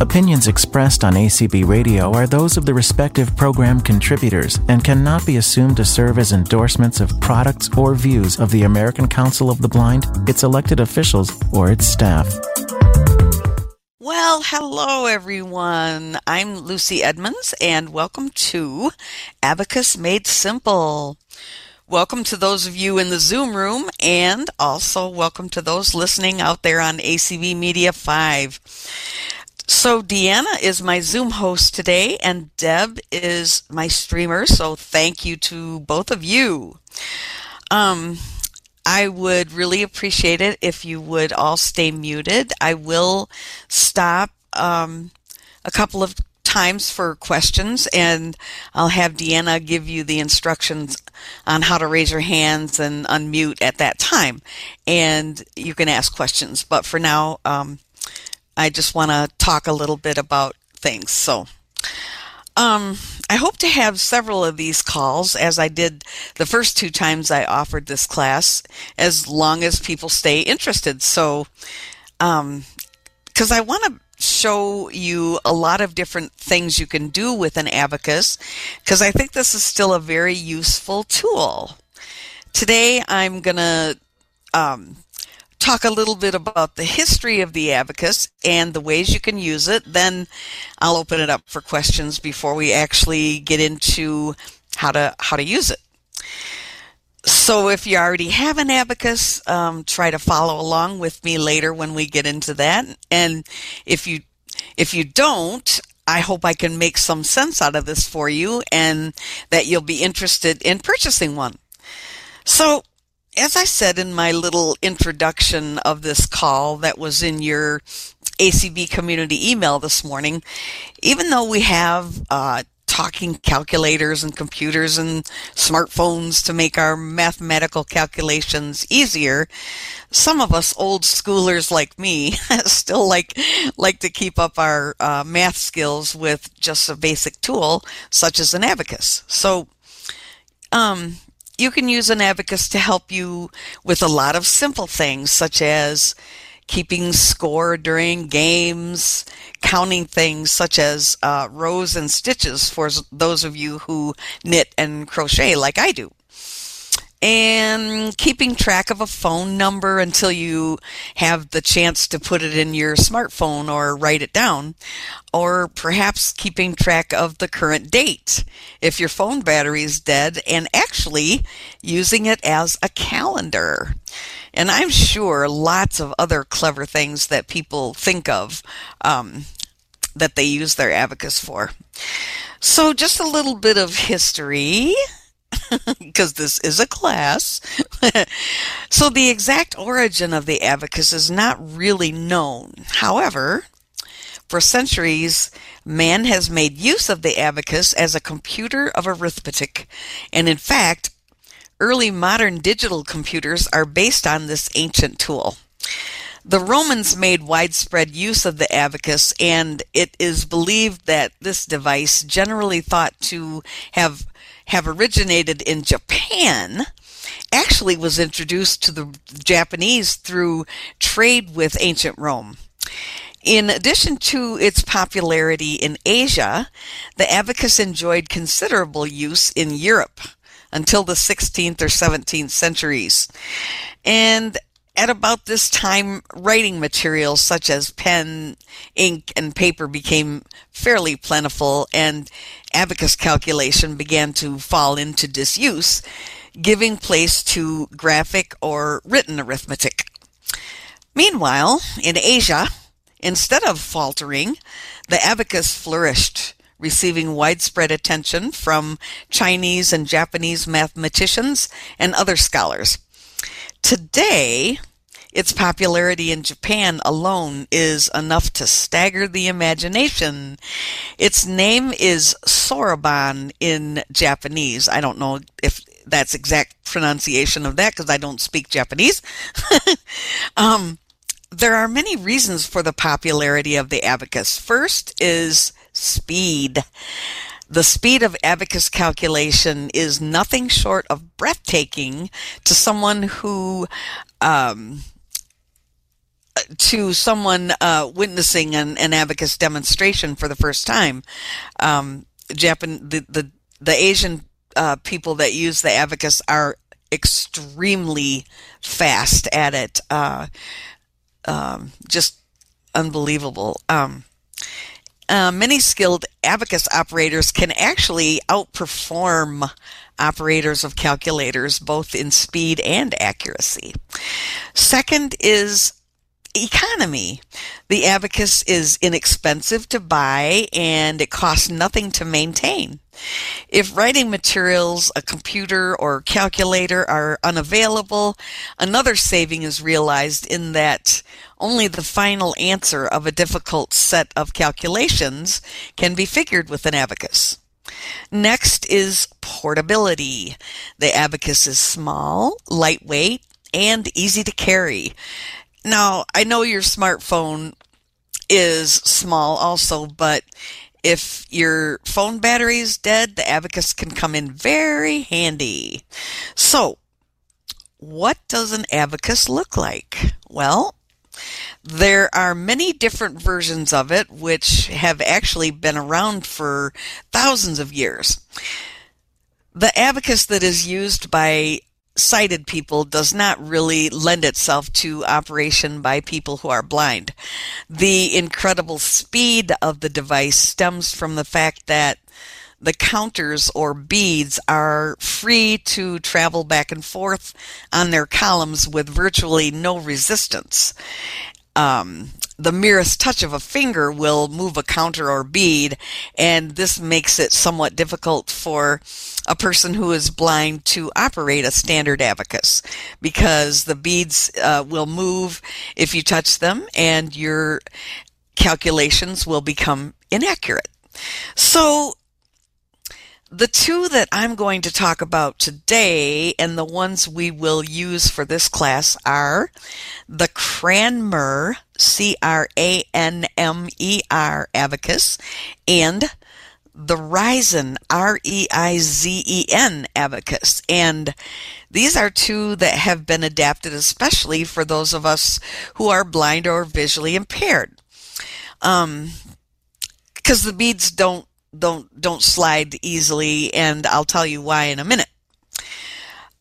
Opinions expressed on ACB Radio are those of the respective program contributors and cannot be assumed to serve as endorsements of products or views of the American Council of the Blind, its elected officials, or its staff. Well, hello everyone. I'm Lucy Edmonds and welcome to Abacus Made Simple. Welcome to those of you in the Zoom room and also welcome to those listening out there on ACB Media 5. So Deanna is my Zoom host today and Deb is my streamer. So thank you to both of you. Um, I would really appreciate it if you would all stay muted. I will stop um, a couple of times for questions and I'll have Deanna give you the instructions on how to raise your hands and unmute at that time. And you can ask questions. But for now, um, I just want to talk a little bit about things. So, um, I hope to have several of these calls as I did the first two times I offered this class, as long as people stay interested. So, um, because I want to show you a lot of different things you can do with an abacus, because I think this is still a very useful tool. Today, I'm going to um, talk a little bit about the history of the abacus and the ways you can use it. Then I'll open it up for questions before we actually get into how to how to use it. So if you already have an abacus, um, try to follow along with me later when we get into that. And if you if you don't, I hope I can make some sense out of this for you and that you'll be interested in purchasing one. So as I said in my little introduction of this call that was in your ACB community email this morning, even though we have uh, talking calculators and computers and smartphones to make our mathematical calculations easier, some of us old schoolers like me still like like to keep up our uh, math skills with just a basic tool such as an abacus. So, um, you can use an abacus to help you with a lot of simple things such as keeping score during games, counting things such as uh, rows and stitches for those of you who knit and crochet like I do and keeping track of a phone number until you have the chance to put it in your smartphone or write it down, or perhaps keeping track of the current date if your phone battery is dead, and actually using it as a calendar. And I'm sure lots of other clever things that people think of um, that they use their abacus for. So, just a little bit of history because this is a class. so the exact origin of the abacus is not really known. However, for centuries, man has made use of the abacus as a computer of arithmetic, and in fact, early modern digital computers are based on this ancient tool. The Romans made widespread use of the abacus, and it is believed that this device, generally thought to have have originated in Japan actually was introduced to the Japanese through trade with ancient Rome. In addition to its popularity in Asia, the abacus enjoyed considerable use in Europe until the 16th or 17th centuries. And at about this time, writing materials such as pen, ink, and paper became fairly plentiful, and abacus calculation began to fall into disuse, giving place to graphic or written arithmetic. Meanwhile, in Asia, instead of faltering, the abacus flourished, receiving widespread attention from Chinese and Japanese mathematicians and other scholars. Today, its popularity in Japan alone is enough to stagger the imagination. Its name is Soroban in Japanese. I don't know if that's exact pronunciation of that because I don't speak Japanese. um, there are many reasons for the popularity of the abacus. First is speed. The speed of abacus calculation is nothing short of breathtaking to someone who um, to someone uh, witnessing an, an, abacus demonstration for the first time. Um, Japan, the, the, the Asian uh, people that use the abacus are extremely fast at it. Uh, um, just unbelievable. Um, uh, many skilled abacus operators can actually outperform operators of calculators both in speed and accuracy. Second is economy. The abacus is inexpensive to buy and it costs nothing to maintain. If writing materials, a computer, or calculator are unavailable, another saving is realized in that only the final answer of a difficult set of calculations can be figured with an abacus. Next is portability. The abacus is small, lightweight, and easy to carry. Now, I know your smartphone is small also, but if your phone battery is dead, the abacus can come in very handy. So, what does an abacus look like? Well, there are many different versions of it which have actually been around for thousands of years. The abacus that is used by sighted people does not really lend itself to operation by people who are blind. The incredible speed of the device stems from the fact that the counters or beads are free to travel back and forth on their columns with virtually no resistance. Um, the merest touch of a finger will move a counter or bead, and this makes it somewhat difficult for a person who is blind to operate a standard abacus because the beads uh, will move if you touch them, and your calculations will become inaccurate. So, the two that I'm going to talk about today and the ones we will use for this class are the Cranmer, C-R-A-N-M-E-R abacus and the Reizen, R-E-I-Z-E-N abacus. And these are two that have been adapted especially for those of us who are blind or visually impaired. Um, because the beads don't don't don't slide easily, and I'll tell you why in a minute.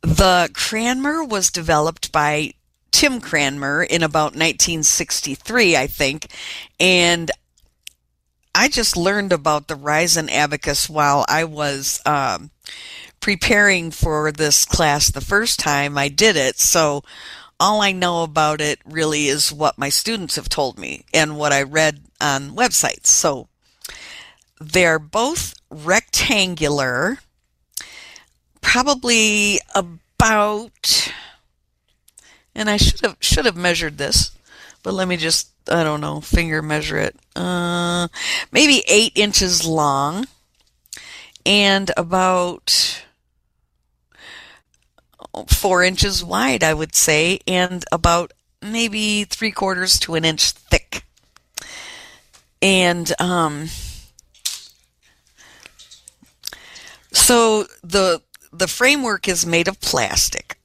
The Cranmer was developed by Tim Cranmer in about 1963, I think, and I just learned about the Reizen abacus while I was um, preparing for this class the first time I did it. So all I know about it really is what my students have told me and what I read on websites. So they're both rectangular, probably about, and I should have should have measured this, but let me just I don't know finger measure it. Uh, maybe eight inches long, and about four inches wide, I would say, and about maybe three quarters to an inch thick. And um, So the the framework is made of plastic,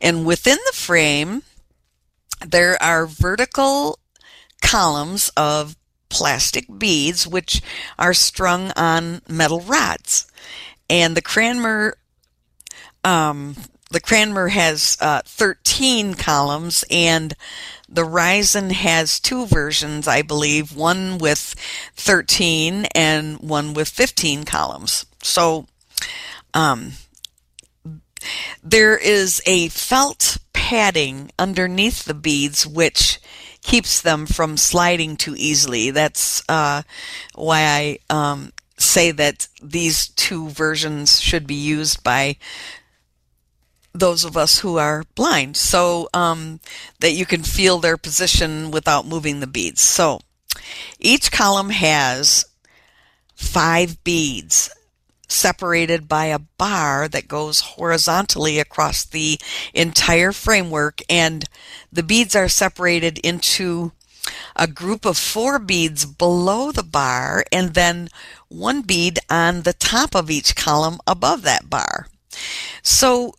and within the frame there are vertical columns of plastic beads which are strung on metal rods. And the Cranmer um, the Cranmer has uh, 13 columns, and the Reizen has two versions, I believe, one with 13 and one with 15 columns. So um, there is a felt padding underneath the beads which keeps them from sliding too easily. That's uh, why I um, say that these two versions should be used by those of us who are blind so um, that you can feel their position without moving the beads. So each column has five beads separated by a bar that goes horizontally across the entire framework and the beads are separated into a group of four beads below the bar and then one bead on the top of each column above that bar. So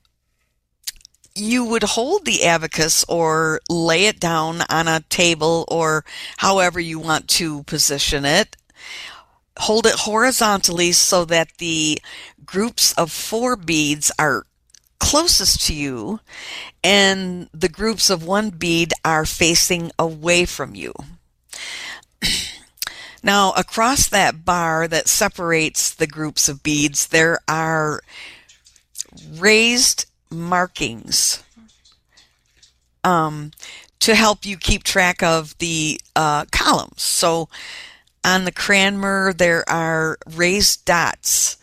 you would hold the abacus or lay it down on a table or however you want to position it. Hold it horizontally so that the groups of four beads are closest to you and the groups of one bead are facing away from you. now, across that bar that separates the groups of beads, there are raised markings um, to help you keep track of the uh, columns. So on the Cranmer, there are raised dots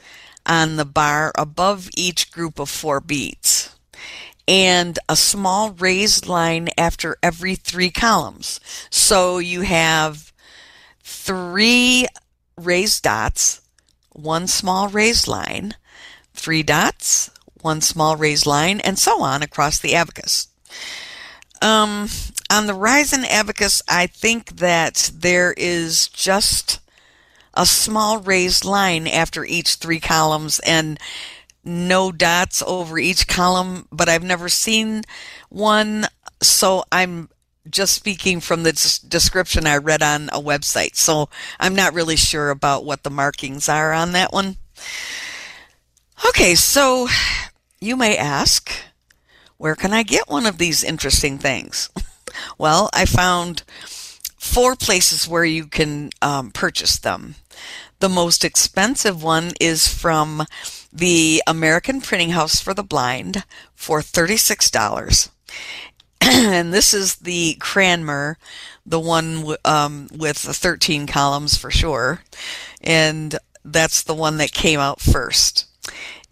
on the bar above each group of four beats and a small raised line after every three columns. So you have three raised dots, one small raised line, three dots, one small raised line, and so on across the abacus. Um, on the Reizen abacus, I think that there is just a small raised line after each three columns and no dots over each column, but I've never seen one, so I'm just speaking from the description I read on a website. So I'm not really sure about what the markings are on that one. Okay, so you may ask, where can I get one of these interesting things? well, I found four places where you can um, purchase them. The most expensive one is from the American Printing House for the Blind for $36. and this is the Cranmer, the one um, with the 13 columns for sure. And that's the one that came out first.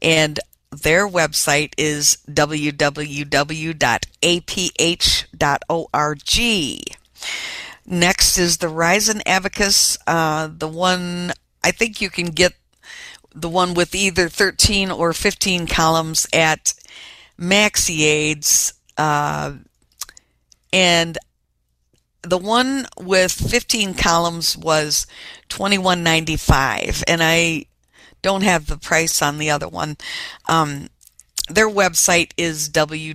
And their website is www.aph.org. Next is the Reizen Abacus, uh, the one I think you can get the one with either 13 or 15 columns at MaxiAids, uh, and the one with 15 columns was 21.95, and I don't have the price on the other one. Um, their website is www.maxiaids,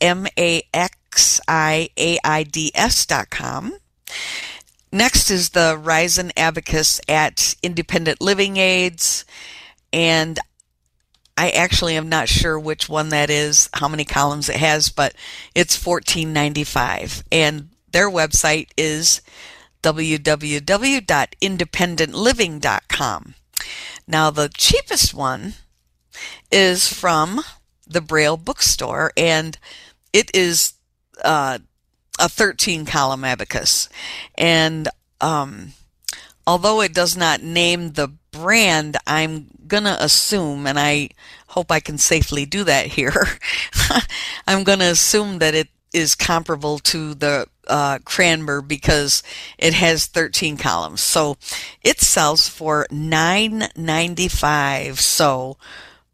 M-A-X-I-A-I-D-S dot com. Next is the Reizen Abacus at Independent Living Aids, and I actually am not sure which one that is, how many columns it has, but it's $14.95. And their website is www.independentliving.com. Now, the cheapest one is from the Braille Bookstore, and it is uh, a 13 column abacus. And um, although it does not name the brand, I'm going to assume, and I hope I can safely do that here, I'm going to assume that it is comparable to the uh, Cranmer because it has 13 columns. So it sells for $9.95. So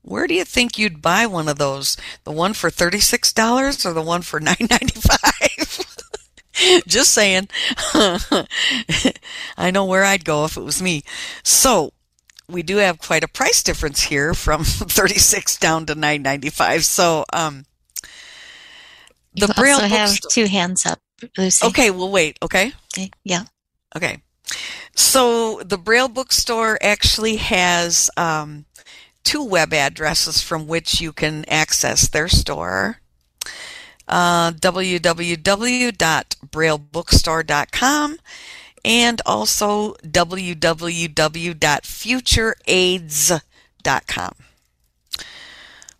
where do you think you'd buy one of those? The one for $36 or the one for $9.95? Just saying. I know where I'd go if it was me. So we do have quite a price difference here from 36 down to 9.95. So um the you Braille also have two hands up, Lucy. Okay, we'll wait. Okay. Okay. Yeah. Okay. So the Braille bookstore actually has um, two web addresses from which you can access their store. Uh, www.braillebookstore.com and also www.futureaids.com.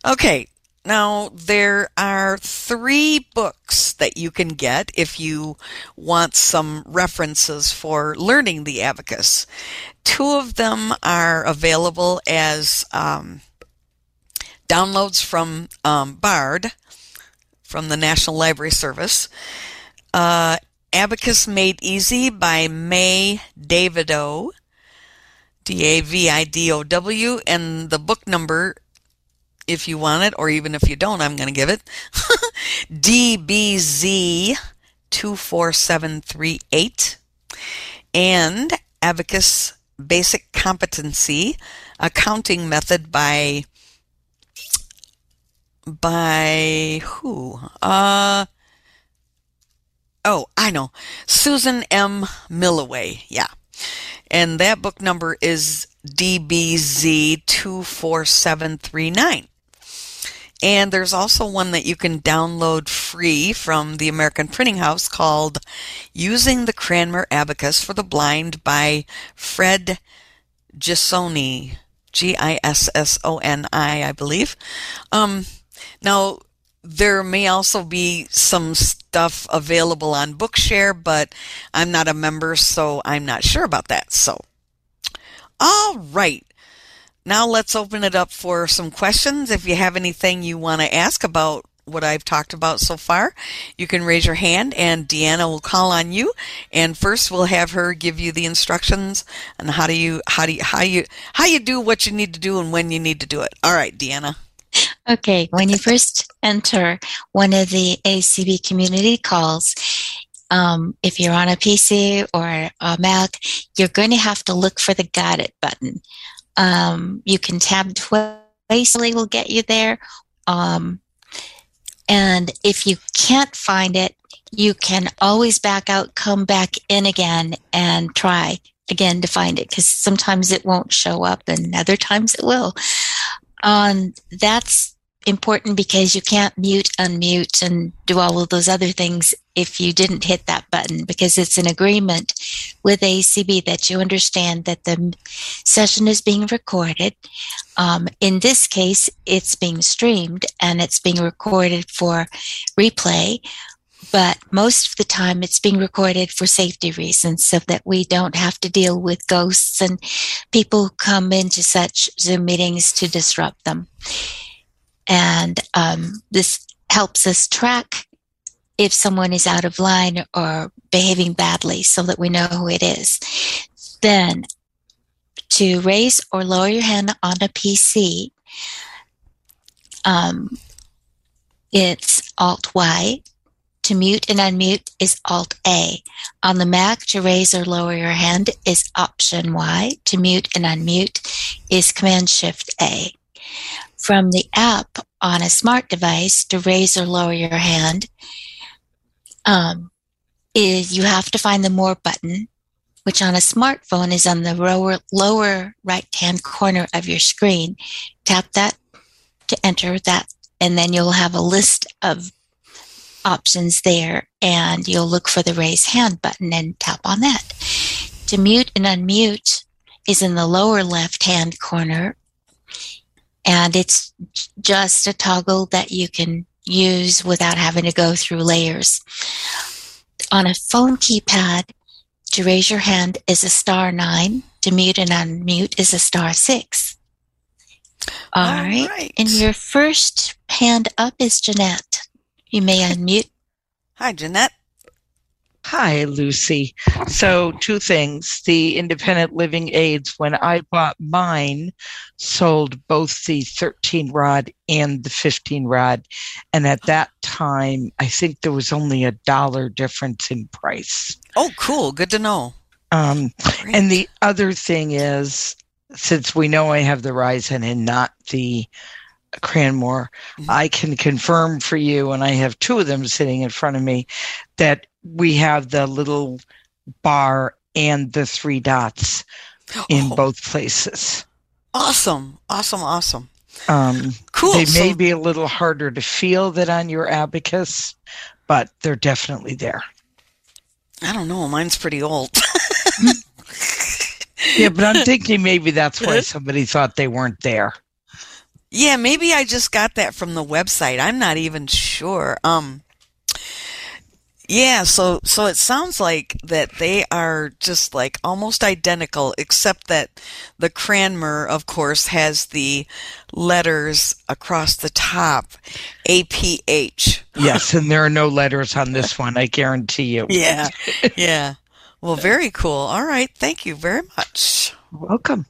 Okay, now, there are three books that you can get if you want some references for learning the abacus. Two of them are available as um, downloads from um, BARD, from the National Library Service. Uh, Abacus Made Easy by May Davidow, D A V I D O W, and the book number if you want it, or even if you don't, I'm going to give it. DBZ 24738 and Abacus Basic Competency Accounting Method by by who? Uh, oh, I know. Susan M. Milloway. Yeah. And that book number is DBZ24739. And there's also one that you can download free from the American Printing House called Using the Cranmer Abacus for the Blind by Fred Gissoni. G I S S O N I, I believe. Um, now, there may also be some stuff available on Bookshare, but I'm not a member, so I'm not sure about that. So, all right. Now let's open it up for some questions. If you have anything you want to ask about what I've talked about so far, you can raise your hand and Deanna will call on you. And first we'll have her give you the instructions on how do you how do you how you how you do what you need to do and when you need to do it. All right, Deanna. Okay, when you first enter one of the ACB community calls, um, if you're on a PC or a Mac, you're going to have to look for the Got It button. Um, you can tab twice, will get you there. Um, and if you can't find it, you can always back out, come back in again, and try again to find it because sometimes it won't show up and other times it will. Um, that's important because you can't mute, unmute, and do all of those other things if you didn't hit that button because it's an agreement with ACB that you understand that the session is being recorded. Um, in this case, it's being streamed and it's being recorded for replay. But most of the time, it's being recorded for safety reasons so that we don't have to deal with ghosts and people who come into such Zoom meetings to disrupt them. And um, this helps us track if someone is out of line or behaving badly so that we know who it is. Then to raise or lower your hand on a PC, um, it's Alt Y. To mute and unmute is Alt A. On the Mac, to raise or lower your hand is Option Y. To mute and unmute is Command Shift A from the app on a smart device to raise or lower your hand um, is you have to find the more button, which on a smartphone is on the lower, lower right hand corner of your screen. Tap that to enter that, and then you'll have a list of options there, and you'll look for the raise hand button and tap on that. To mute and unmute is in the lower left hand corner and it's just a toggle that you can use without having to go through layers. On a phone keypad, to raise your hand is a star nine, to mute and unmute is a star six. All, All right. right. And your first hand up is Jeanette. You may unmute. Hi, Jeanette. Hi, Lucy. So, two things. The independent living aids, when I bought mine, sold both the 13 rod and the 15 rod. And at that time, I think there was only a dollar difference in price. Oh, cool. Good to know. Um, and the other thing is, since we know I have the Reizen and not the Cranmer, mm-hmm. I can confirm for you, and I have two of them sitting in front of me, that we have the little bar and the three dots in oh. both places. Awesome. Awesome. Awesome. Um, cool. They so, may be a little harder to feel than on your abacus, but they're definitely there. I don't know. Mine's pretty old. yeah, but I'm thinking maybe that's why somebody thought they weren't there. Yeah, maybe I just got that from the website. I'm not even sure. Um, yeah, so so it sounds like that they are just like almost identical, except that the Cranmer, of course, has the letters across the top, APH. Yes, and there are no letters on this one, I guarantee you. Yeah, yeah. Well, very cool. All right, thank you very much. Welcome.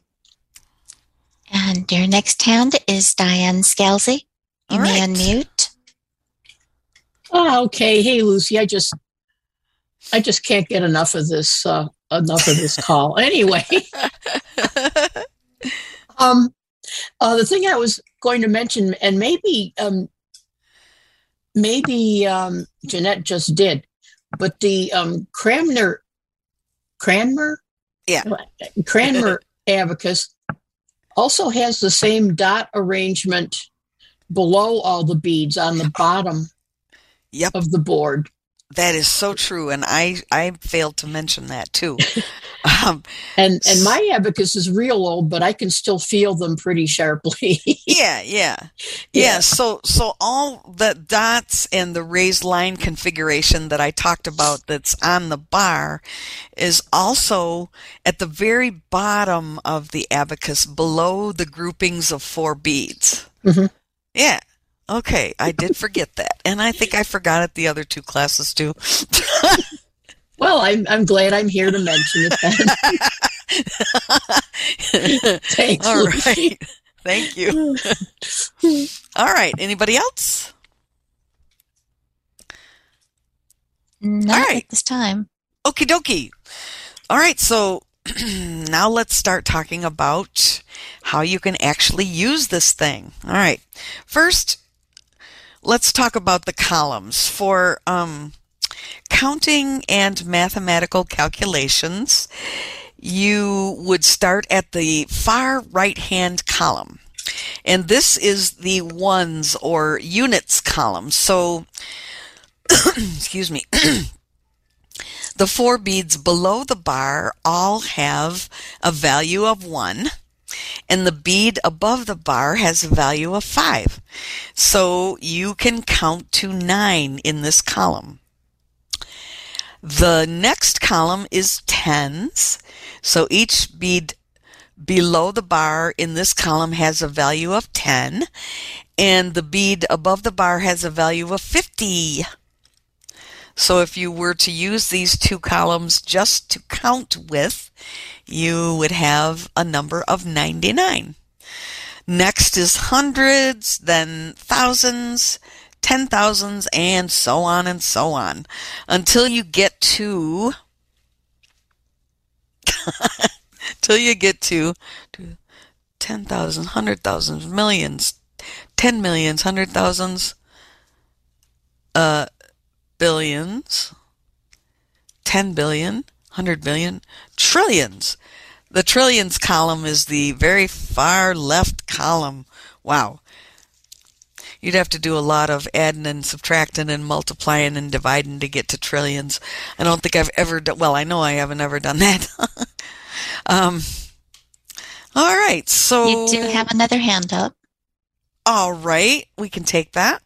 And your next hand is Diane Scalzi. You All may right. unmute. Oh, okay. Hey, Lucy. I just, I just can't get enough of this. Uh, enough of this call. Anyway, um, uh, the thing I was going to mention, and maybe um, maybe um, Jeanette just did, but the um, Cranmer, Cranmer, Yeah. Cranmer abacus also has the same dot arrangement below all the beads on the bottom Yep, of the board. that is so true, and I I failed to mention that too. um, And and my abacus is real old, but I can still feel them pretty sharply. yeah, yeah, yeah. Yeah. So so all the dots and the raised line configuration that I talked about that's on the bar is also at the very bottom of the abacus, below the groupings of four beads. Mhm. Yeah. Okay, I did forget that, and I think I forgot it the other two classes too. well, I'm I'm glad I'm here to mention it then. Thanks, All Lucy. right. Thank you. All right. Anybody else? Not All right. at this time. Okie dokie. All right. So now let's start talking about how you can actually use this thing. All right. First, let's talk about the columns for um, counting and mathematical calculations. You would start at the far right hand column. And this is the ones or units column. So, excuse me. The four beads below the bar all have a value of 1, and the bead above the bar has a value of 5. So you can count to 9 in this column. The next column is tens. So each bead below the bar in this column has a value of 10, and the bead above the bar has a value of 50. So if you were to use these two columns just to count with, you would have a number of 99. Next is hundreds, then thousands, ten thousands, and so on and so on until you get to till you get to, to 10,000, 100,000, millions, 10 millions, 100,000s, uh, billions, 10 billion, 100 billion, trillions. The trillions column is the very far left column. Wow. You'd have to do a lot of adding and subtracting and multiplying and dividing to get to trillions. I don't think I've ever done, well, I know I haven't ever done that. um, all right. So, You do have another hand up. all right. We can take that.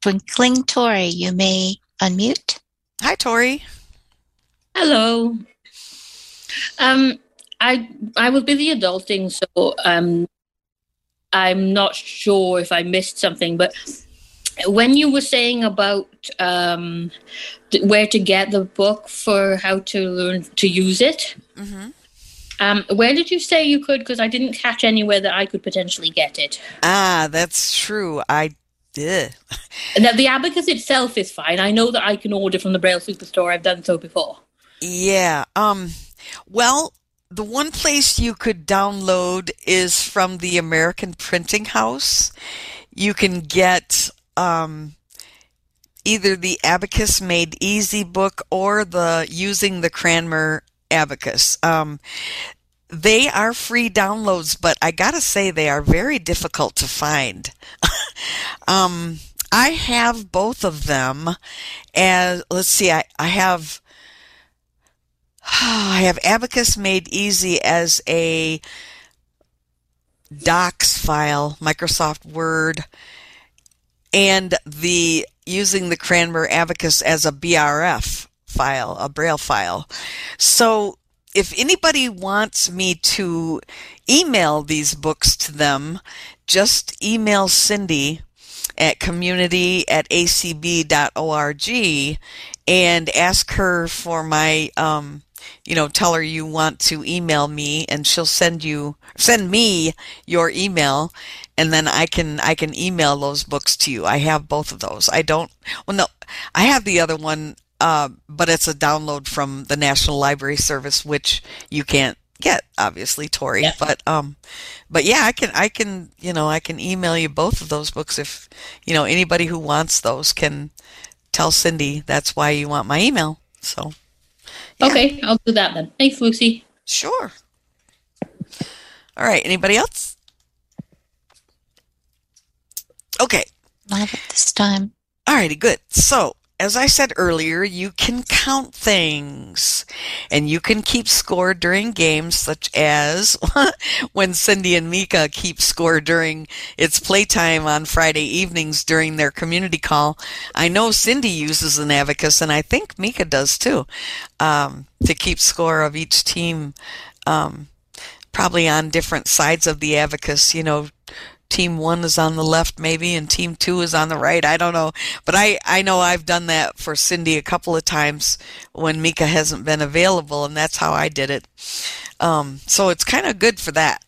Twinkling Tori, you may unmute. Hi, Tori. Hello. Um, I I was busy adulting, so um, I'm not sure if I missed something. But when you were saying about um, th- where to get the book for how to learn to use it, hmm um, where did you say you could? Because I didn't catch anywhere that I could potentially get it. Ah, that's true. I did. Now the abacus itself is fine. I know that I can order from the Braille Superstore. I've done so before. Yeah. Um. Well, the one place you could download is from the American Printing House. You can get um, either the Abacus Made Easy book or the Using the Cranmer Abacus. Um, they are free downloads, but I gotta say they are very difficult to find. um, I have both of them, and let's see, I, I have I have Abacus Made Easy as a docs file, Microsoft Word, and the using the Cranmer Abacus as a BRF file, a Braille file. So if anybody wants me to email these books to them, just email Cindy at community at acb.org and ask her for my um, you know tell her you want to email me and she'll send you send me your email and then I can I can email those books to you. I have both of those. I don't well no I have the other one uh, but it's a download from the National Library Service which you can't get obviously Tori, Yeah. but um, but yeah, I can I can you know I can email you both of those books if you know anybody who wants those can tell Cindy that's why you want my email. So Yeah. Okay, I'll do that then. Thanks, Lucy. sure. All right. Anybody else? Okay. Not at this time. Alrighty, good. So, as I said earlier, you can count things and you can keep score during games such as when Cindy and Mika keep score during its playtime on Friday evenings during their community call. I know Cindy uses an abacus and I think Mika does too, um, to keep score of each team, um, probably on different sides of the abacus, you know, team one is on the left maybe and team two is on the right. I don't know. But i i know i've done that for cindy a couple of times when mika hasn't been available and that's how i did it. Um, so it's kind of good for that.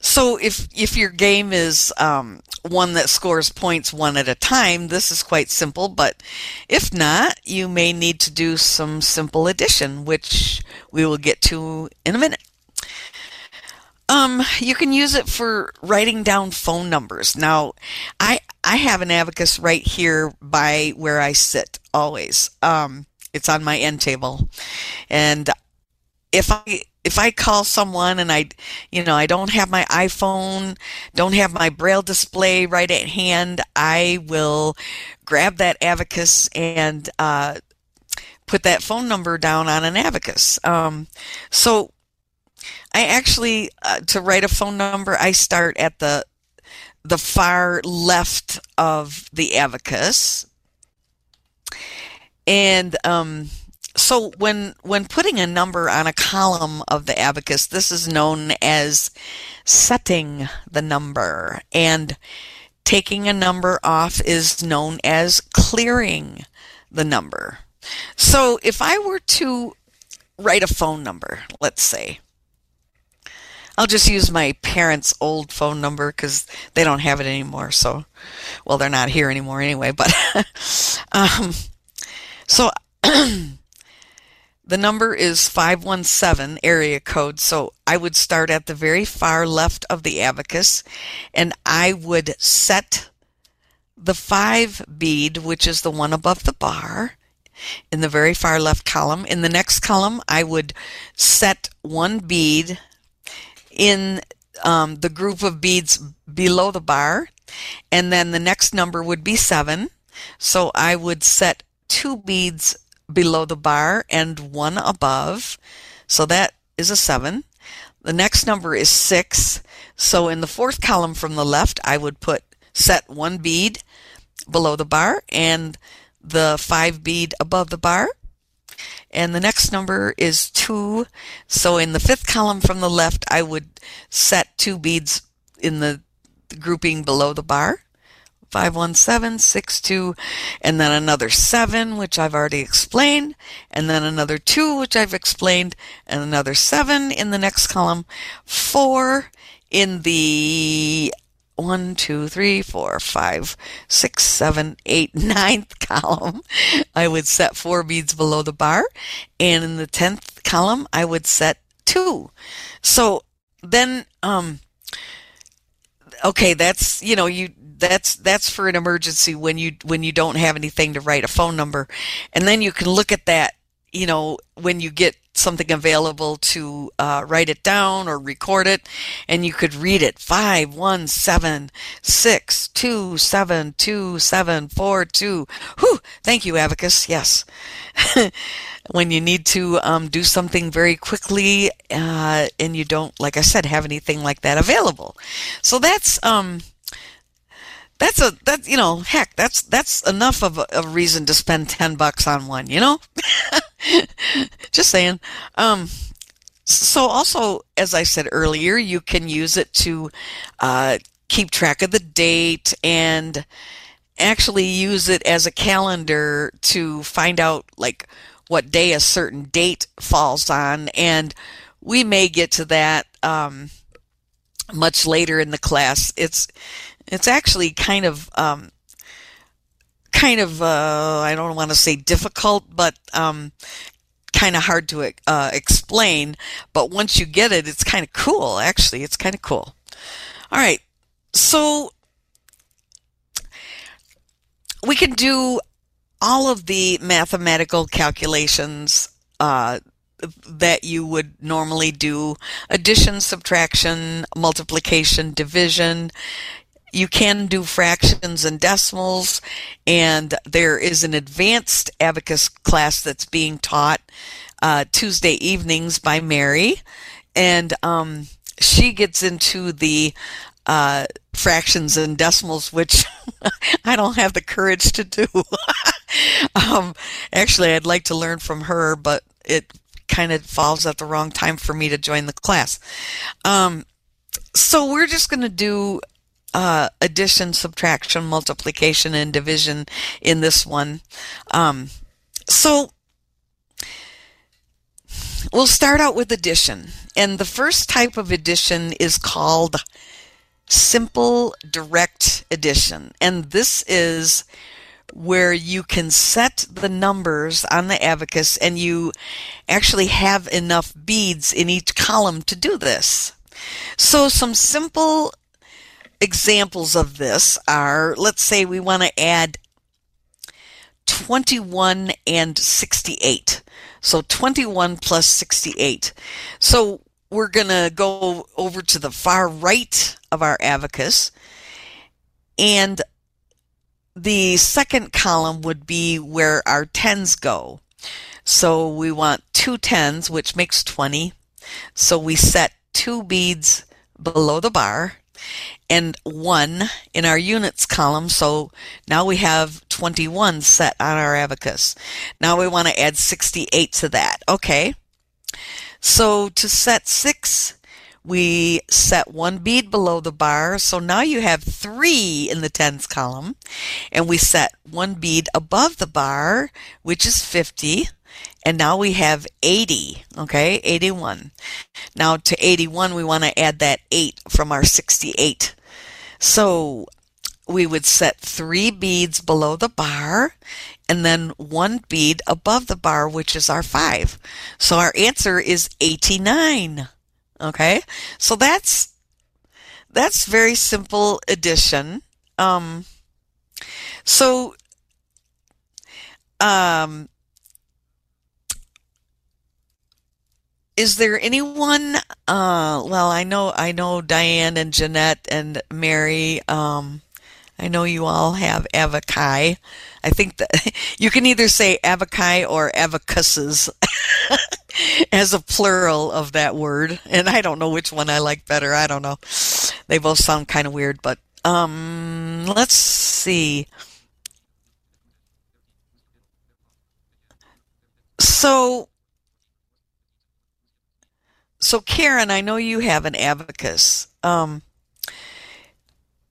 So if if your game is um, one that scores points one at a time this is quite simple. But if not you may need to do some simple addition which we will get to in a minute um, you can use it for writing down phone numbers. Now, I I have an abacus right here by where I sit always. Um, it's on my end table, and if I if I call someone and I, you know, I don't have my iPhone, don't have my braille display right at hand, I will grab that abacus and uh, put that phone number down on an abacus. Um, so I actually, uh, to write a phone number, I start at the the far left of the abacus, and um, so when when putting a number on a column of the abacus, this is known as setting the number, and taking a number off is known as clearing the number. So if I were to write a phone number, let's say. I'll just use my parents' old phone number because they don't have it anymore. So, well, they're not here anymore anyway. But, um, so the number is 517 area code. So I would start at the very far left of the abacus and I would set the five bead, which is the one above the bar, in the very far left column. In the next column, I would set one bead in um, the group of beads below the bar, and then the next number would be seven. So I would set two beads below the bar and one above. So that is a seven. The next number is six. So in the fourth column from the left, I would put set one bead below the bar and the five bead above the bar. And the next number is two. So in the fifth column from the left, I would set two beads in the grouping below the bar. 517, 62, and then another 7, which I've already explained, and then another 2, which I've explained, and another 7 in the next column, 4 in the one, two, three, four, five, six, seven, eight, ninth column, I would set four beads below the bar. And in the tenth column, I would set two. So then, um, okay, that's, you know, you, that's, that's for an emergency when you, when you don't have anything to write a phone number. And then you can look at that, you know, when you get something available to uh, write it down or record it, and you could read it five one seven six two seven two seven four two. Whew! Thank you, Abacus. Yes. when you need to um, do something very quickly uh, and you don't, like I said, have anything like that available. So that's um, that's a that you know heck that's that's enough of a, a reason to spend 10 bucks on one you know just saying. Um so also as i said earlier you can use it to uh, keep track of the date and actually use it as a calendar to find out like what day a certain date falls on. And we may get to that um, much later in the class. It's it's actually kind of um, kind of uh, I don't want to say difficult, but um, kind of hard to uh, explain, but once you get it, it's kind of cool. Actually, it's kind of cool. All right, so we can do all of the mathematical calculations uh, that you would normally do addition, subtraction, multiplication, division. You can do fractions and decimals, and there is an advanced abacus class that's being taught uh, Tuesday evenings by Mary, and um, she gets into the uh, fractions and decimals, which I don't have the courage to do. um, actually, I'd like to learn from her, but it kind of falls at the wrong time for me to join the class. Um, so we're just going to do uh, addition, subtraction, multiplication, and division in this one. Um, so we'll start out with addition. And the first type of addition is called simple direct addition. And this is where you can set the numbers on the abacus and you actually have enough beads in each column to do this. So some simple examples of this are, let's say we want to add 21 and 68. So 21 plus 68. So we're going to go over to the far right of our abacus and the second column would be where our tens go. So we want two tens, which makes 20. So we set two beads below the bar and one in our units column. So now we have 21 set on our abacus. Now we want to add 68 to that. Okay. So to set six, we set one bead below the bar. So now you have three in the tens column. And we set one bead above the bar, which is 50. And now we have 80, okay, 81. Now to 81, we want to add that 8 from our 68. So we would set three beads below the bar and then one bead above the bar, which is our 5. So our answer is 89. Okay, so that's that's very simple addition. Um, so um, is there anyone? Uh, well, I know I know Diane and Jeanette and Mary. Um, I know you all have abaci. I think that you can either say abaci or abacuses as a plural of that word. And I don't know which one I like better. I don't know. They both sound kind of weird, but um, let's see. So, so Karen, I know you have an abacus. Um,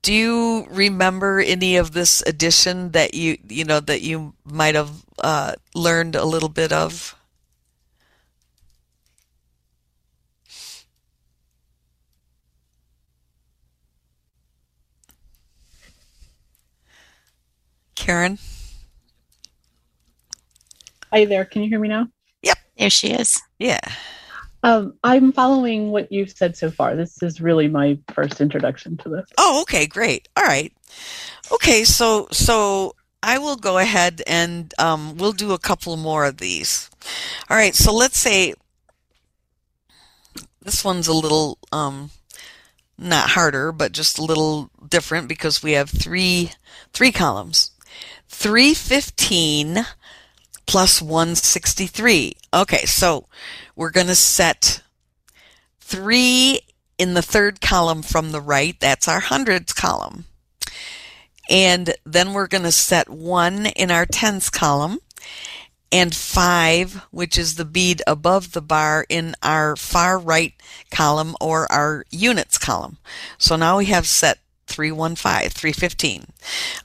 do you remember any of this addition that you you know that you might have uh, learned a little bit of? Karen? Hi there. Can you hear me now? Yep. There she is. Yeah. Um, I'm following what you've said so far. This is really my first introduction to this. Oh, okay, great. All right. Okay, so so I will go ahead and um, we'll do a couple more of these. All right, so let's say this one's a little um, not harder, but just a little different because we have three three columns. 315 plus 163. Okay, so we're going to set 3 in the third column from the right. That's our hundreds column. And then we're going to set 1 in our tens column and 5, which is the bead above the bar in our far right column or our units column. So now we have set 315, 315.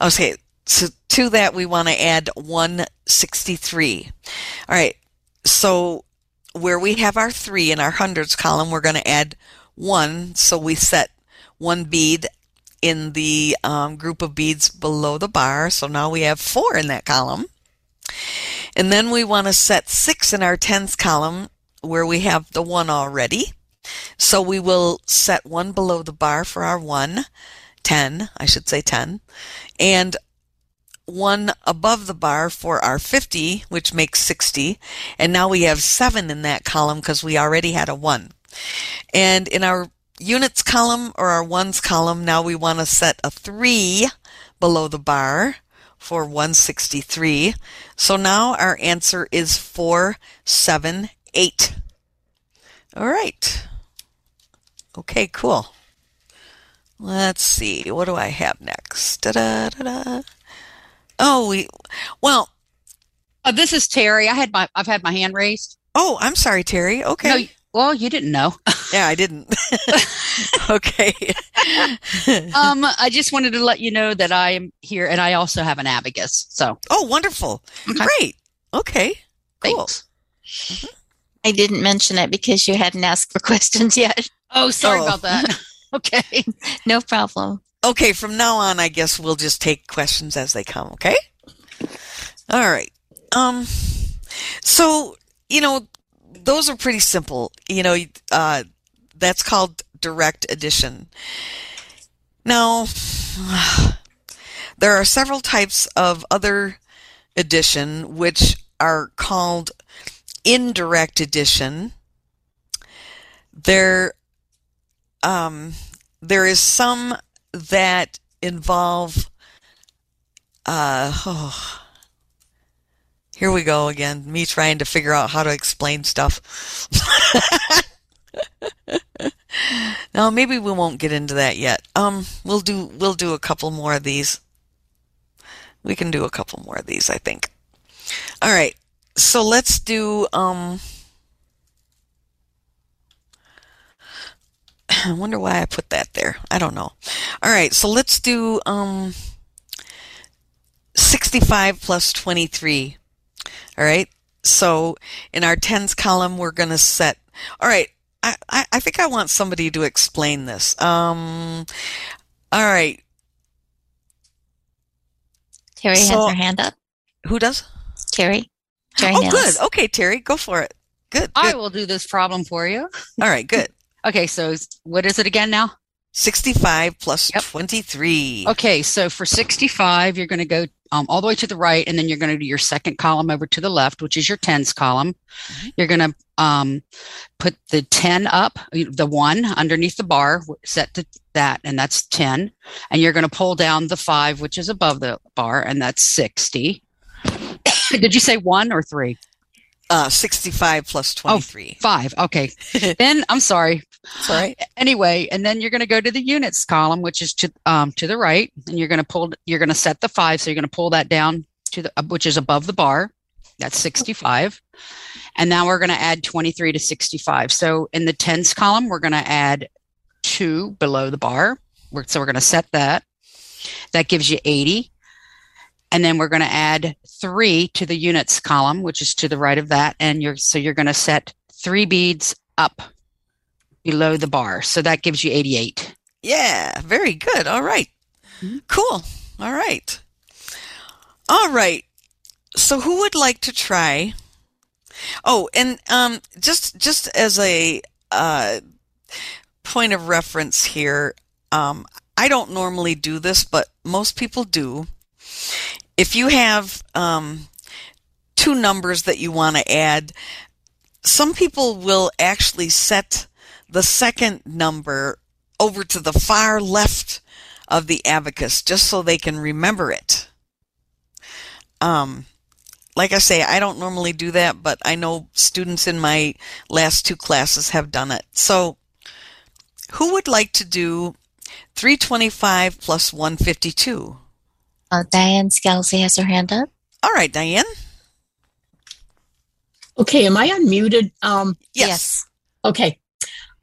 Okay, so to that we want to add 163. All right, so where we have our 3 in our hundreds column, we're going to add 1. So we set one bead in the um, group of beads below the bar. So now we have 4 in that column. And then we want to set 6 in our tens column where we have the 1 already. So we will set 1 below the bar for our 1, 10, I should say 10, and 1 above the bar for our 50, which makes 60. And now we have 7 in that column because we already had a 1. And in our units column or our ones column, now we want to set a 3 below the bar for 163. So now our answer is 478. All right. Okay, cool. Let's see. What do I have next? Da-da-da-da. Oh, we well. Uh, this is Terry. I had my I've had my hand raised. Oh, I'm sorry, Terry. Okay. No, well, you didn't know. yeah, I didn't. okay. um, I just wanted to let you know that I am here, and I also have an abacus. So. Oh, wonderful! Okay. Great. Okay. Cool. Mm-hmm. I didn't mention it because you hadn't asked for questions yet. Oh, sorry oh. about that. okay. No problem. Okay, from now on, I guess we'll just take questions as they come. Okay. All right. Um. So you know, those are pretty simple. You know, uh, that's called direct addition. Now, there are several types of other addition which are called indirect addition. There, um, there is some that involve. Uh, oh, here we go again. Me trying to figure out how to explain stuff. now maybe we won't get into that yet. Um, we'll do we'll do a couple more of these. We can do a couple more of these, I think. All right. So let's do um I wonder why I put that there. I don't know. All right, so let's do um 65 plus 23. All right. So in our tens column, we're going to set, all right. I, I, I think I want somebody to explain this. Um, all right. Terry so, has her hand up. Who does? Terry. Terry oh, good. Okay, Terry, go for it. Good, good. I will do this problem for you. All right, good. Okay, so what is it again now? 65 plus yep. 23. Okay, so for 65, you're going to go um, all the way to the right, and then you're going to do your second column over to the left, which is your tens column. Mm-hmm. You're going to um, put the 10 up, the one underneath the bar, set to that, and that's 10. And you're going to pull down the five, which is above the bar, and that's 60. Did you say one or three? Uh, 65 plus 23. Oh, five. Okay. then I'm sorry. Sorry. Anyway, and then you're going to go to the units column, which is to um, to the right, and you're going to pull. You're going to set the five, so you're going to pull that down to the uh, which is above the bar. That's 65. And now we're going to add 23 to 65. So in the tens column, we're going to add two below the bar. So we're going to set that. That gives you 80. And then we're going to add three to the units column, which is to the right of that. And you're, so you're going to set three beads up below the bar. So that gives you 88. Yeah, very good. All right. mm-hmm. Cool. All right. All right. So who would like to try? Oh, and um, just just as a uh, point of reference here, um, I don't normally do this, but most people do if you have um, two numbers that you want to add, some people will actually set the second number over to the far left of the abacus just so they can remember it. Um, like I say, I don't normally do that, but I know students in my last two classes have done it. So, who would like to do 325 plus 152? Uh, Diane Scalzi has her hand up. All right, Diane. Okay, am I unmuted? Um, yes. yes. Okay.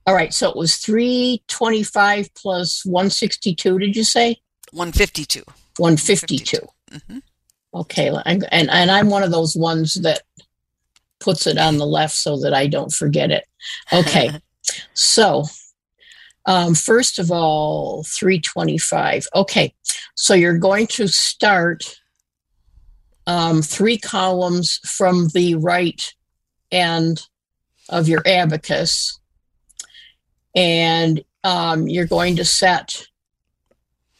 All right. So it was 325 plus 162, did you say? 152. 152. Mm-hmm. Okay. And, and, and I'm one of those ones that puts it on the left so that I don't forget it. Okay. so um, first of all, 325. Okay. So you're going to start um, three columns from the right end of your abacus. And um, you're going to set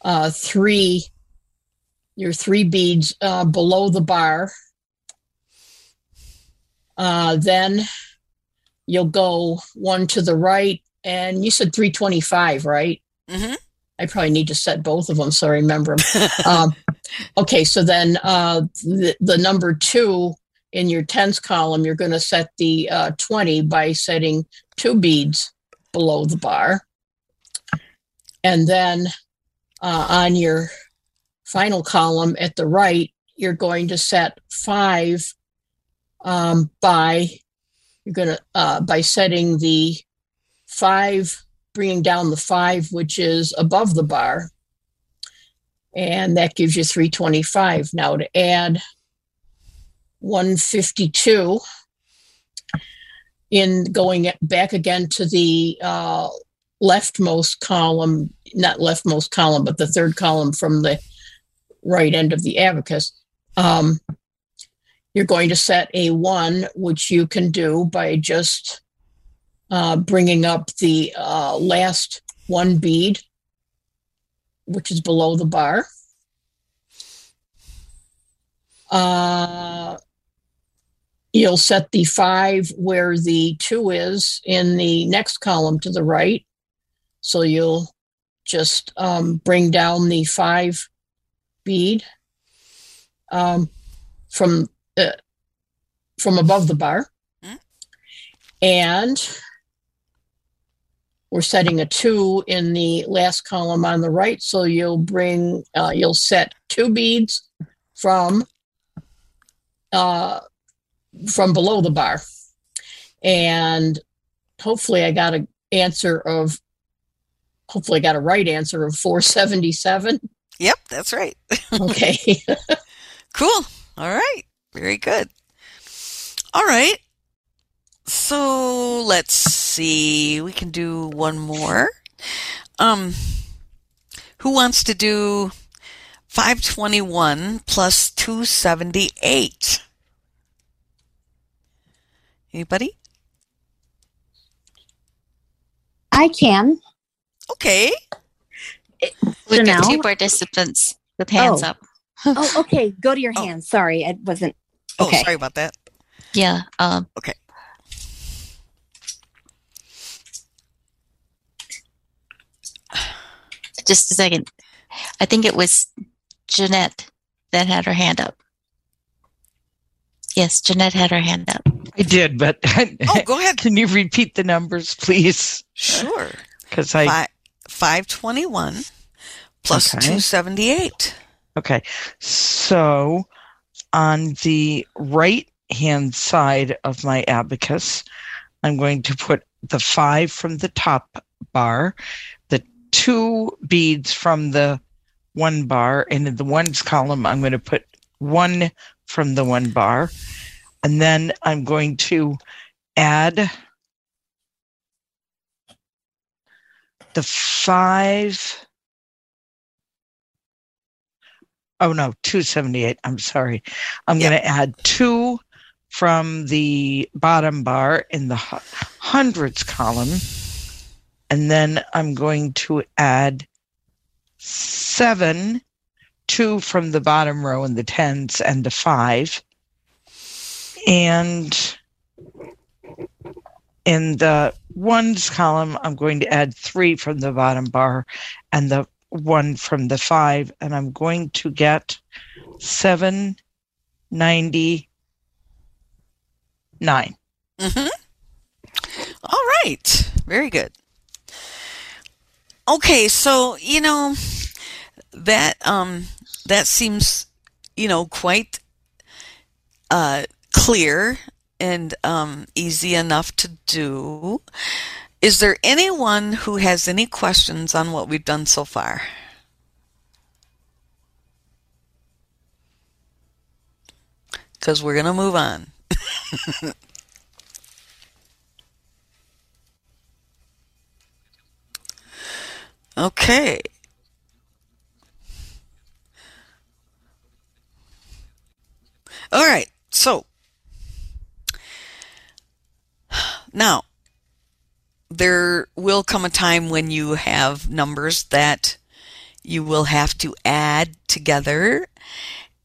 uh, three, your three beads uh, below the bar. Uh, then you'll go one to the right, and you said 325, right? Mm-hmm. I probably need to set both of them so I remember them. um, okay, so then uh, the, the number two in your tens column, you're going to set the uh, 20 by setting two beads below the bar. And then uh, on your final column at the right, you're going to set five um, by you're going to uh, by setting the five bringing down the five, which is above the bar. And that gives you 325. Now to add 152 in going back again to the uh, leftmost column, not leftmost column, but the third column from the right end of the abacus. Um, you're going to set a one, which you can do by just uh, bringing up the uh, last one bead, which is below the bar. Uh, you'll set the five where the two is in the next column to the right. So you'll just um, bring down the five bead um, from uh, from above the bar. And we're setting a two in the last column on the right. So you'll bring, uh, you'll set two beads from, uh, from below the bar. And hopefully I got an answer of, hopefully I got a right answer of 477. Yep, that's right. Okay. cool. All right. Very good. All right. So let's see. We can do one more. Um, who wants to do 521 plus 278? Anybody? I can. Okay. We've got two participants with hands Oh. up. Oh, okay. Go to your Oh. hands. Sorry, I wasn't. Oh, Okay. sorry about that. Yeah. Um, Okay. Just a second. I think it was Jeanette that had her hand up. Yes, Jeanette had her hand up. I did, but Oh, go ahead. can you repeat the numbers, please? Sure. Because I Fi 521 plus Okay. 278. Okay. So on the right hand side of my abacus, I'm going to put the five from the top bar, the two beads from the one bar, and in the ones column, I'm going to put one from the one bar. And then I'm going to add the five oh no 278 i'm sorry i'm Yeah. going to add two from the bottom bar in the hundreds column and then i'm going to add seven two from the bottom row in the tens and the five and in the ones column i'm going to add three from the bottom bar and the one from the five, and I'm going to get seven ninety nine. Mm-hmm. All right. Very good. Okay, so you know that um that seems you know quite uh clear and um easy enough to do. Is there anyone who has any questions on what we've done so far? Because we're going to move on. Okay. All right. So now there will come a time when you have numbers that you will have to add together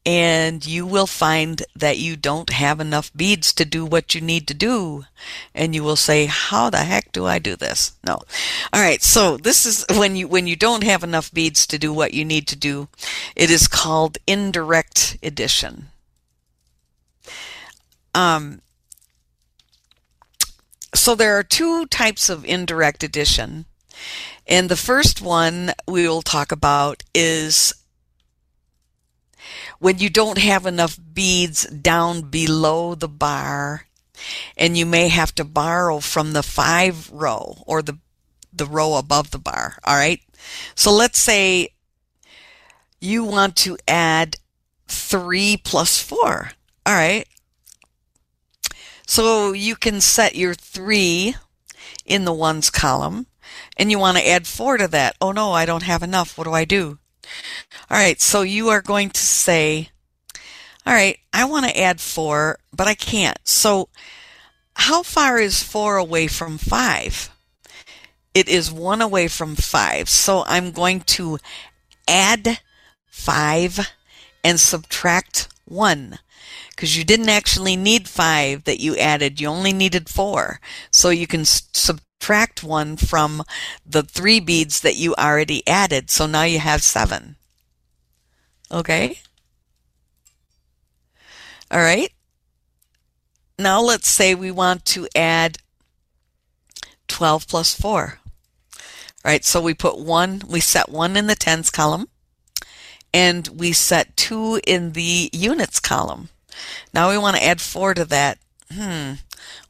and you will find that you don't have enough beads to do what you need to do. And you will say, how the heck do I do this? No. All right. So this is when you, when you don't have enough beads to do what you need to do. It is called indirect addition. Um, so there are two types of indirect addition. And the first one we will talk about is when you don't have enough beads down below the bar and you may have to borrow from the five row or the the row above the bar all right? So let's say you want to add 3 plus 4 all right? So you can set your 3 in the ones column and you want to add 4 to that. Oh no I don't have enough. What do I do all right, so you are going to say, all right, I want to add 4, but I can't. So how far is 4 away from 5? It is 1 away from 5. So I'm going to add 5 and subtract 1 because you didn't actually need 5 that you added. You only needed 4. So you can subtract 1 from the 3 beads that you already added. So now you have 7. Okay? All right. Now let's say we want to add 12 plus 4. All right, so we put 1, we set 1 in the tens column, and we set 2 in the units column. Now we want to add 4 to that. Hmm,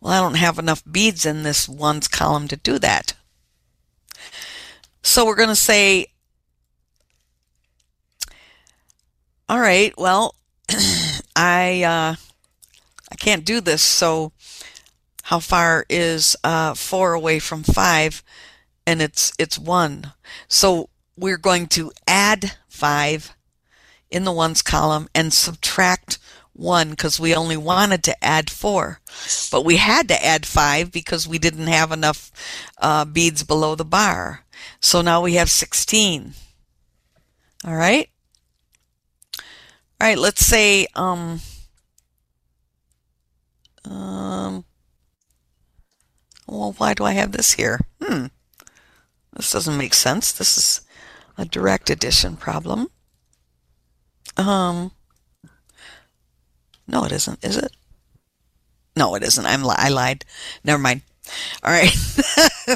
well, I don't have enough beads in this ones column to do that. So we're going to say all right, well, I uh, I can't do this. So, how far is uh, four away from five? And it's it's one. So we're going to add five in the ones column and subtract one because we only wanted to add four, but we had to add five because we didn't have enough uh, beads below the bar. So now we have sixteen. All right. All right, let's say um um well, why do I have this here? Hmm. This doesn't make sense. This is a direct addition problem. Um No, it isn't, is it? No, it isn't. I'm li- I lied. Never mind. All right.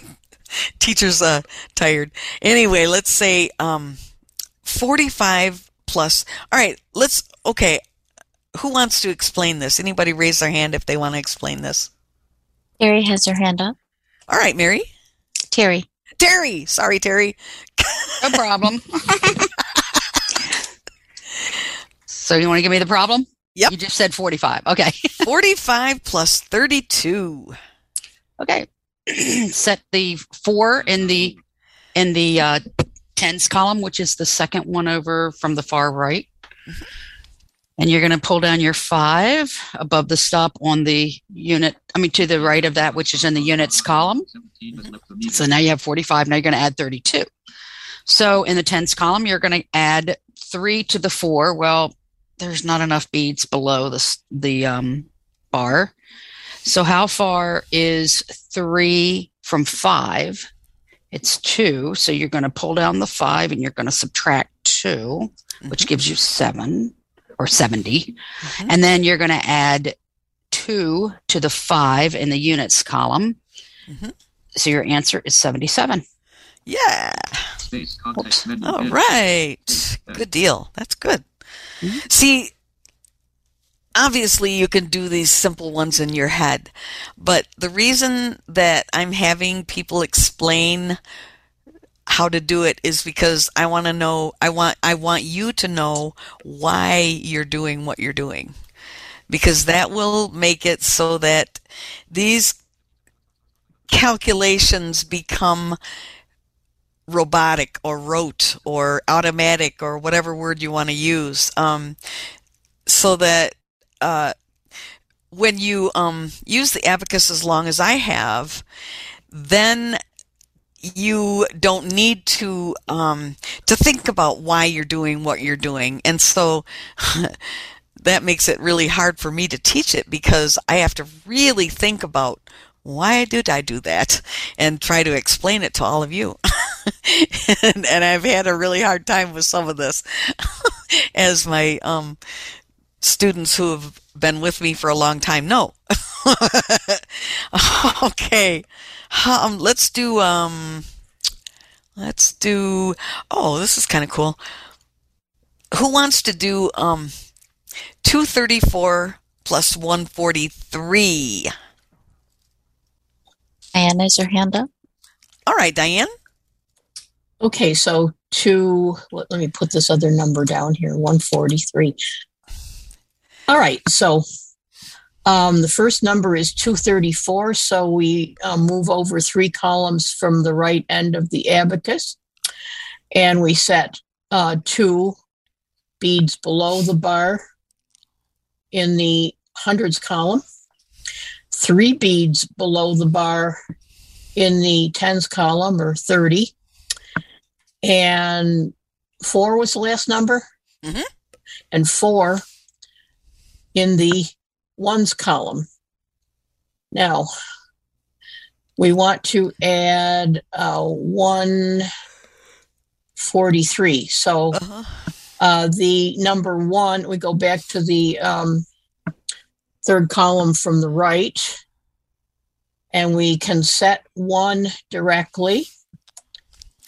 Teacher's uh tired. Anyway, let's say um 45 plus. All right, let's. Okay, who wants to explain this? Anybody raise their hand if they want to explain this? Terry has her hand up. All right, Mary. Terry. Terry. Sorry, Terry. No problem. so you want to give me the problem? Yep. You just said 45. Okay. 45 plus 32. Okay. Set the 4 in the in the uh, tens column, which is the second one over from the far right. Mm-hmm. And you're going to pull down your five above the stop on the unit, I mean, to the right of that, which is in the units column. Mm-hmm. So now you have 45. Now you're going to add 32. So in the tens column, you're going to add three to the four. Well, there's not enough beads below the, the um, bar. So how far is three from five? It's two. So you're going to pull down the five and you're going to subtract 2 mm-hmm. which gives you seven or 70. Mm-hmm. And then you're going to add two to the five in the units column. Mm-hmm. So your answer is 77. Yeah. All right. Good deal. That's good. Mm-hmm. See, obviously you can do these simple ones in your head, but the reason that I'm having people explain how to do it is because I want to know I want I want you to know why you're doing what you're doing. Because that will make it so that these calculations become robotic or rote or automatic or whatever word you want to use um, so that uh, when you um, use the abacus as long as I have, then you don't need to um, to think about why you're doing what you're doing, and so that makes it really hard for me to teach it because I have to really think about why did I do that and try to explain it to all of you. and, and, I've had a really hard time with some of this as my um, students who have been with me for a long time know. okay. Um, let's do, um, let's do, oh, this is kind of cool. Who wants to do, um, 234 plus 143? Diane has her hand up. All right, Diane. Okay, so two, let, let me put this other number down here 143. All right, so um, the first number is 234, so we uh, move over three columns from the right end of the abacus, and we set uh, two beads below the bar in the hundreds column, three beads below the bar in the tens column or 30, and four was the last number, Mhm. and four in the ones column. Now, we want to add uh, 143. So Uh-huh. uh, the number one, we go back to the um, third column from the right, and we can set one directly.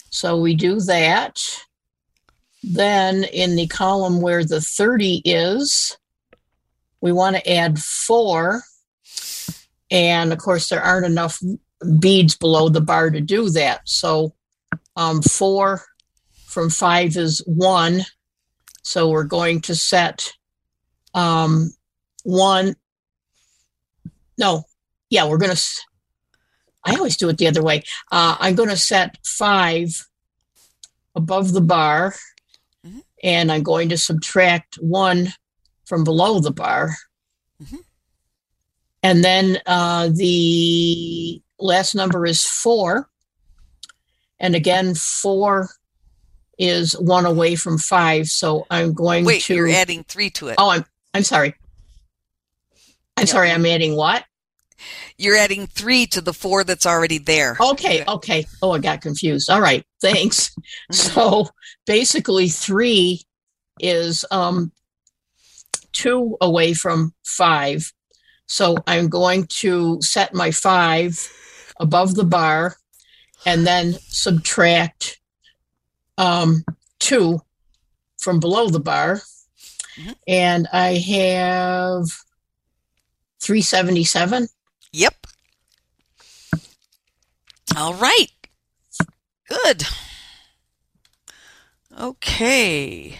So we do that. Then in the column where the 30 is, we want to add four. And of course, there aren't enough beads below the bar to do that. So um, four from five is one. So we're going to set um, one. No, yeah, we're going to. I always do it the other way. Uh, I'm going to set five above the bar, Mhm. and I'm going to subtract one from below the bar. Mhm. And then uh, the last number is four. And again, four is one away from five. So I'm going Wait, to. Wait, you're adding three to it. Oh, I'm I'm sorry. I'm sorry. I'm adding what? You're adding three to the four that's already there. Okay, okay. Oh, I got confused. All right, thanks. So basically, three is um, two away from five. So I'm going to set my five above the bar and then subtract um, two from below the bar. Mhm. And I have 377. Yep. All right. Good. Okay.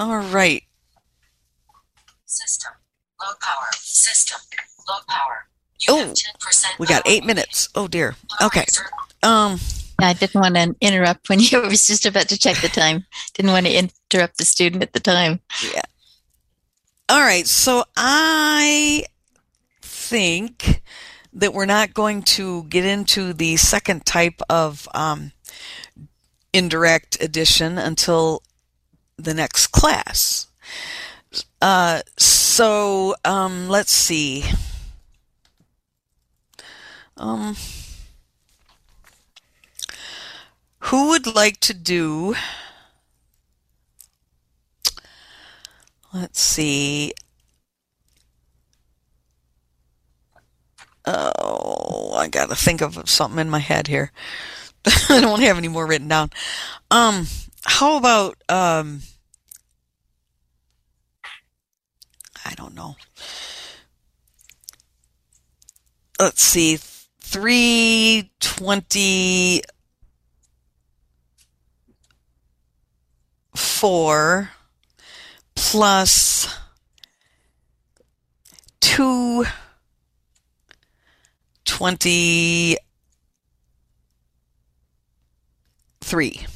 All right. System. Low power. System. Low power. Oh, You have 10% We got eight minutes. Oh dear. Okay. reserve. Um. I didn't want to interrupt when you was just about to check the time. Didn't want to interrupt the student at the time. Yeah. All right. So I think that we're not going to get into the second type of um, indirect addition until the next class. Uh, so um, let's see. Um, who would like to do? Let's see. Oh, I gotta think of something in my head here. I don't have any more written down. Um, how about um, I don't know. Let's see, three twenty four plus two twenty three.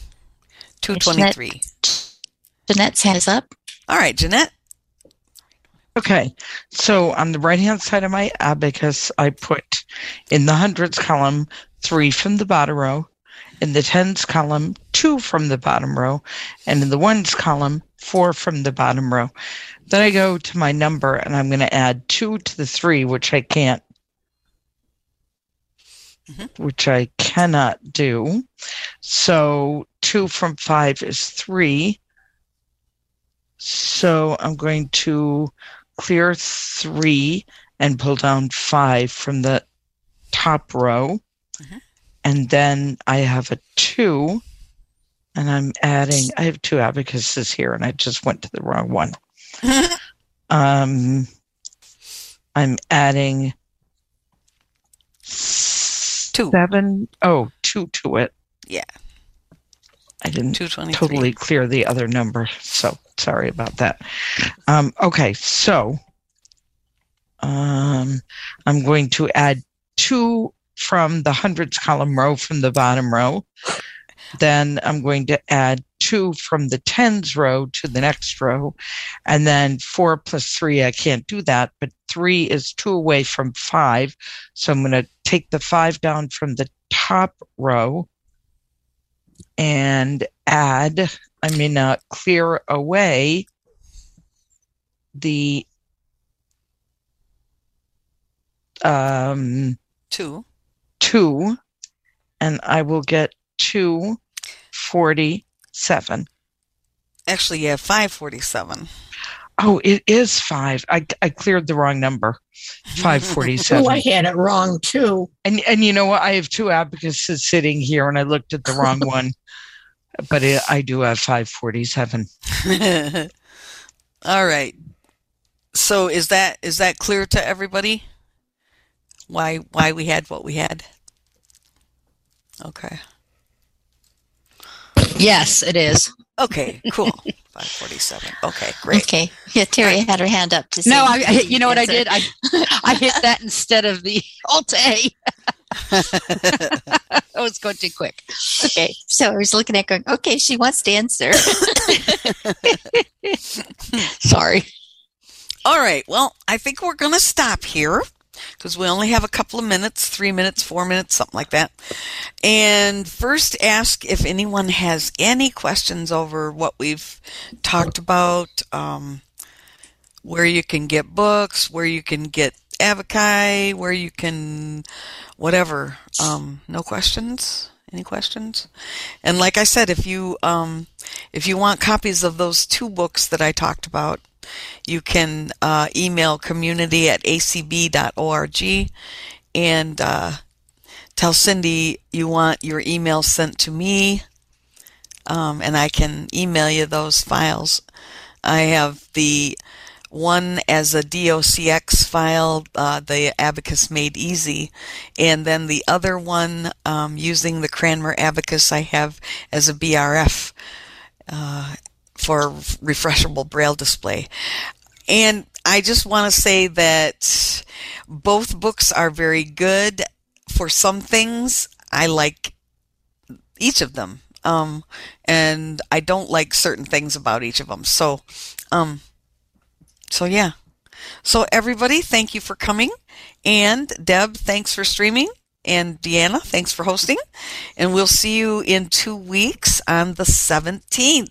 Two twenty three. Jeanette's hand is up. All right, Jeanette. Okay, so on the right hand side of my abacus, I put in the hundreds column three from the bottom row, in the tens column two from the bottom row, and in the ones column four from the bottom row. Then I go to my number and I'm going to add two to the three, which I can't, mm-hmm. which I cannot do. So two from five is three. So I'm going to clear three and pull down five from the top row. And then I have a two, and I'm adding, I have two abacuses here, and I just went to the wrong one. um, I'm adding two. seven, oh, two to it. Yeah. I didn't 223. totally clear the other number, so sorry about that. Um, okay, so um, I'm going to add two from the hundreds column row from the bottom row. Then I'm going to add two from the tens row to the next row. And then four plus three, I can't do that, but three is two away from five. So I'm going to take the five down from the top row and add, I mean, uh, clear away the um, Two. two, and I will get two forty-seven. Actually, you have 547. Oh, it is five. I, I cleared the wrong number. Five Oh, forty-seven. I had it wrong too. And and you know what? I have two abacuses sitting here, and I looked at the wrong one. But it, I do have five forty-seven. All right. So is that is that clear to everybody? Why why we had what we had? Okay. Yes, it is. Okay, cool. 547. Okay, great. Okay. Yeah, Terry had her hand up to say. No, I, I you know what I did? I I hit that instead of the Alt A. I was going too quick. Okay. So I was looking at going, okay, she wants to answer. Sorry. All right. Well, I think we're going to stop here because we only have a couple of minutes, three minutes, four minutes, something like that. And first, ask if anyone has any questions over what we've talked about, um, where you can get books, where you can get abaci, where you can whatever. Um, no questions? Any questions? And like I said, if you um, if you want copies of those two books that I talked about, you can uh, email community at acb.org and uh, tell Cindy you want your email sent to me, um, and I can email you those files. I have the one as a DOCX file, uh, the Abacus Made Easy, and then the other one um, using the Cranmer Abacus I have as a BRF uh, for refreshable braille display. And I just want to say that both books are very good for some things. I like each of them. Um, and I don't like certain things about each of them. So, um, so yeah. So everybody, thank you for coming. And Deb, thanks for streaming. And Deanna, thanks for hosting. And we'll see you in two weeks on the 17th.